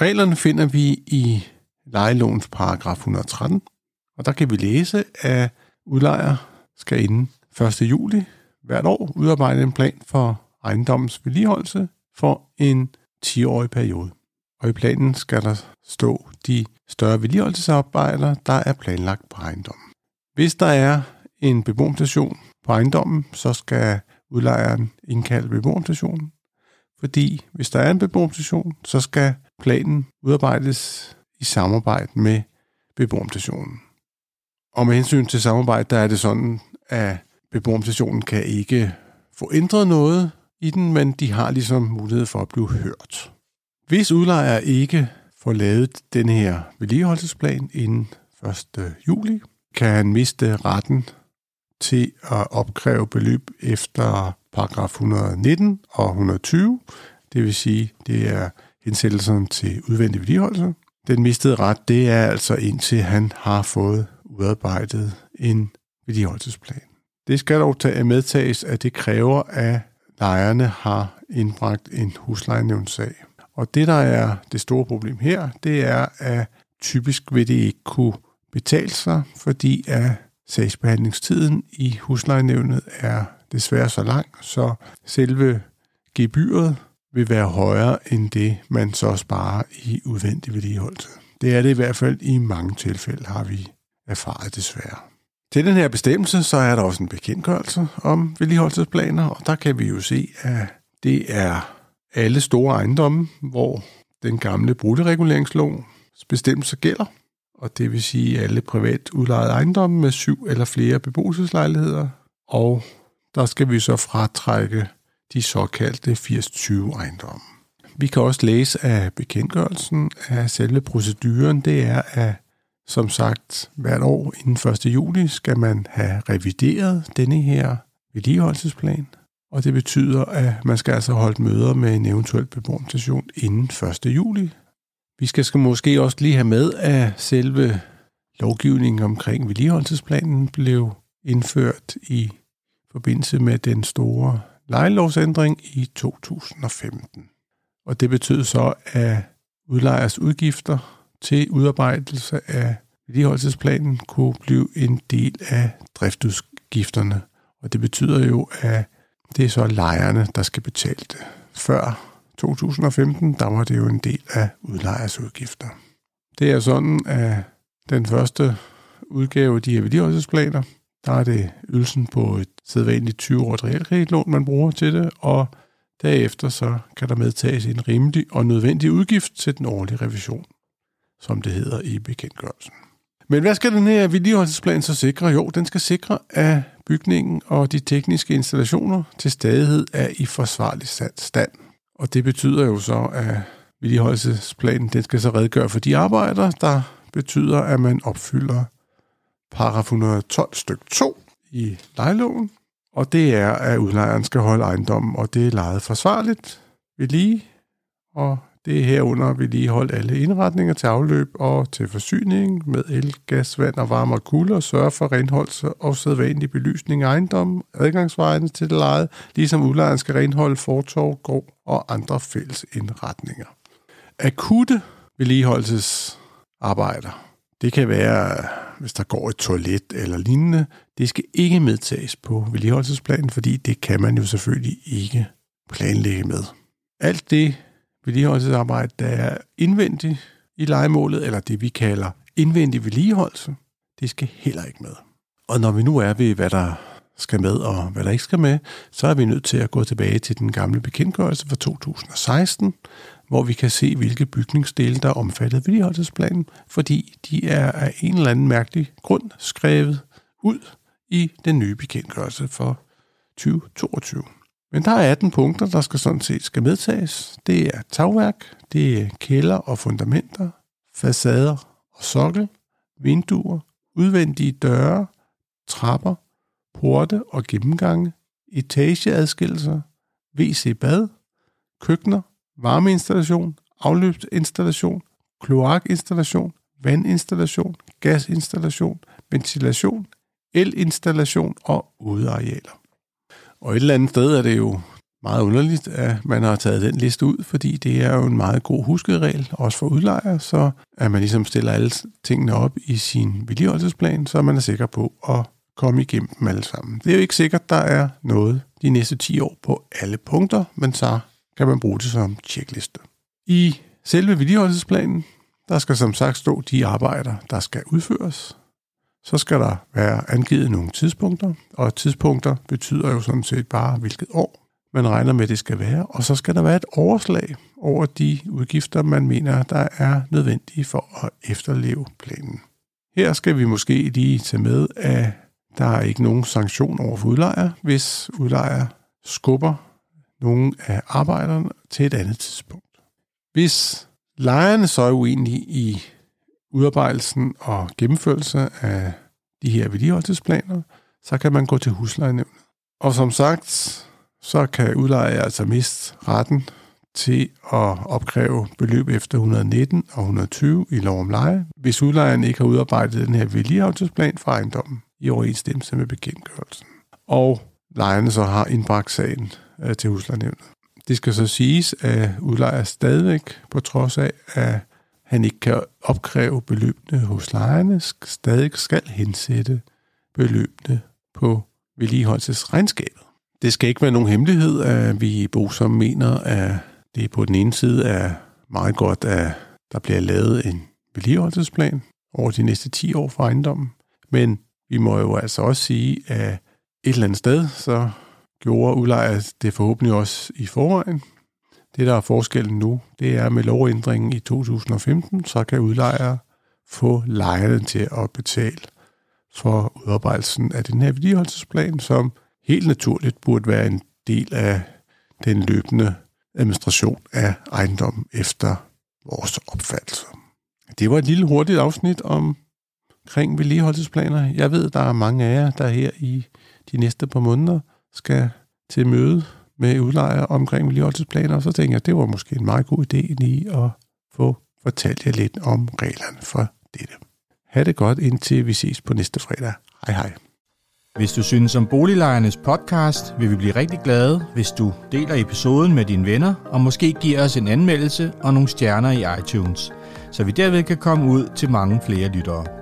Reglerne finder vi i lejelovens paragraf 113, og der kan vi læse, at udlejer skal inden 1. juli hvert år udarbejde en plan for ejendommens vedligeholdelse for en 10-årig periode. Og i planen skal der stå de større vedligeholdelsesarbejder, der er planlagt på ejendommen. Hvis der er en beboermutation på ejendommen, så skal udlejeren indkalde beboerstationen. Fordi hvis der er en beboerstation, så skal planen udarbejdes i samarbejde med beboermutationen. Og med hensyn til samarbejde, der er det sådan, at beboermutationen kan ikke få ændret noget i den, men de har ligesom mulighed for at blive hørt. Hvis udlejer ikke får lavet den her vedligeholdelsesplan inden 1. juli, kan han miste retten til at opkræve beløb efter paragraf 119 og 120. Det vil sige, det er hensættelserne til udvendig vedligeholdelse. Den mistede ret, det er altså indtil han har fået udarbejdet en vedligeholdelsesplan. Det skal dog tage medtages, at det kræver, at lejerne har indbragt en huslejenævnssag. Og det, der er det store problem her, det er, at typisk vil det ikke kunne betale sig, fordi at sagsbehandlingstiden i huslejenævnet er desværre så lang, så selve gebyret vil være højere end det, man så sparer i udvendig vedligeholdelse. Det er det i hvert fald i mange tilfælde, har vi erfaret desværre. Til den her bestemmelse, så er der også en bekendtgørelse om vedligeholdelsesplaner, og der kan vi jo se, at det er alle store ejendomme, hvor den gamle boligreguleringslovs bestemmelser gælder, og det vil sige alle privat udlejede ejendomme med syv eller flere beboelseslejligheder, og der skal vi så fratrække de såkaldte 80-20 ejendomme. Vi kan også læse af bekendtgørelsen at selve proceduren. Det er, at som sagt, hvert år inden 1. juli skal man have revideret denne her vedligeholdelsesplan, og det betyder, at man skal altså holde møder med en eventuel beboerorganisation inden 1. juli. Vi skal, skal måske også lige have med, at selve lovgivningen omkring vedligeholdelsesplanen blev indført i forbindelse med den store lejelovsændring i 2015. Og det betød så, at udlejers udgifter til udarbejdelse af vedligeholdelsesplanen kunne blive en del af driftudgifterne. Og det betyder jo, at det er så lejerne, der skal betale det. Før 2015, der var det jo en del af udlejers udgifter. Det er sådan, at den første udgave af de her vedligeholdelsesplaner, der er det ydelsen på et sædvanligt 20-årigt realkreditlån, man bruger til det, og derefter så kan der medtages en rimelig og nødvendig udgift til den årlige revision, som det hedder i bekendtgørelsen. Men hvad skal den her vedligeholdelsesplan så sikre? Jo, den skal sikre, at bygningen og de tekniske installationer til stadighed er i forsvarlig stand. Og det betyder jo så, at vedligeholdelsesplanen den skal så redegøre for de arbejder, der betyder, at man opfylder paragraf 112 stykke 2 i lejeloven, og det er, at udlejeren skal holde ejendommen, og det er lejet forsvarligt ved lige, og det er herunder vi lige alle indretninger til afløb og til forsyning med el, gas, vand og varme og kulde og sørge for renholdelse og sædvanlig belysning af ejendommen, adgangsvejene til det lejet, ligesom udlejeren skal renholde fortov, gård og andre fælles indretninger. Akutte vedligeholdelsesarbejder. Det kan være hvis der går et toilet eller lignende. Det skal ikke medtages på vedligeholdelsesplanen, fordi det kan man jo selvfølgelig ikke planlægge med. Alt det vedligeholdelsesarbejde, der er indvendigt i legemålet, eller det vi kalder indvendig vedligeholdelse, det skal heller ikke med. Og når vi nu er ved, hvad der skal med og hvad der ikke skal med, så er vi nødt til at gå tilbage til den gamle bekendtgørelse fra 2016, hvor vi kan se, hvilke bygningsdele, der er omfattet af vedligeholdelsesplanen, fordi de er af en eller anden mærkelig grund skrevet ud i den nye bekendtgørelse for 2022. Men der er 18 punkter, der skal sådan set skal medtages. Det er tagværk, det er kælder og fundamenter, facader og sokkel, vinduer, udvendige døre, trapper, porte og gennemgange, etageadskillelser, WC-bad, køkkener, varmeinstallation, afløbsinstallation, kloakinstallation, vandinstallation, gasinstallation, ventilation, elinstallation og udearealer. Og et eller andet sted er det jo meget underligt, at man har taget den liste ud, fordi det er jo en meget god huskeregel, også for udlejere, så at man ligesom stiller alle tingene op i sin vedligeholdelsesplan, så man er sikker på at komme igennem dem alle sammen. Det er jo ikke sikkert, der er noget de næste 10 år på alle punkter, men så kan man bruge det som tjekliste. I selve vedligeholdelsesplanen, der skal som sagt stå de arbejder, der skal udføres. Så skal der være angivet nogle tidspunkter, og tidspunkter betyder jo sådan set bare, hvilket år man regner med, det skal være. Og så skal der være et overslag over de udgifter, man mener, der er nødvendige for at efterleve planen. Her skal vi måske lige tage med, at der er ikke nogen sanktion over for udlejer, hvis udlejer skubber nogle af arbejderne til et andet tidspunkt. Hvis lejerne så er uenige i udarbejdelsen og gennemførelse af de her vedligeholdelsesplaner, så kan man gå til huslejenævnet. Og som sagt, så kan udlejer altså miste retten til at opkræve beløb efter 119 og 120 i lov om leje, hvis udlejeren ikke har udarbejdet den her vedligeholdelsesplan for ejendommen i overensstemmelse med bekendtgørelsen. Og lejerne så har indbragt sagen øh, til huslejenævnet. Det skal så siges, at udlejer stadigvæk, på trods af, at han ikke kan opkræve beløbene hos lejerne, stadig skal hensætte beløbene på vedligeholdelsesregnskabet. Det skal ikke være nogen hemmelighed, at vi i Bosom mener, at det på den ene side er meget godt, at der bliver lavet en vedligeholdelsesplan over de næste 10 år for ejendommen. Men vi må jo altså også sige, at et eller andet sted, så gjorde udlejer det forhåbentlig også i forvejen. Det, der er forskellen nu, det er med lovændringen i 2015, så kan udlejere få lejerne til at betale for udarbejdelsen af den her vedligeholdelsesplan, som helt naturligt burde være en del af den løbende administration af ejendommen efter vores opfattelse. Det var et lille hurtigt afsnit om omkring vedligeholdelsesplaner. Jeg ved, der er mange af jer, der her i de næste par måneder skal til møde med udlejere omkring vedligeholdelsesplaner, og så tænker jeg, det var måske en meget god idé i at få fortalt jer lidt om reglerne for dette. Ha' det godt, indtil vi ses på næste fredag. Hej hej. Hvis du synes om Boliglejernes podcast, vil vi blive rigtig glade, hvis du deler episoden med dine venner, og måske giver os en anmeldelse og nogle stjerner i iTunes, så vi derved kan komme ud til mange flere lyttere.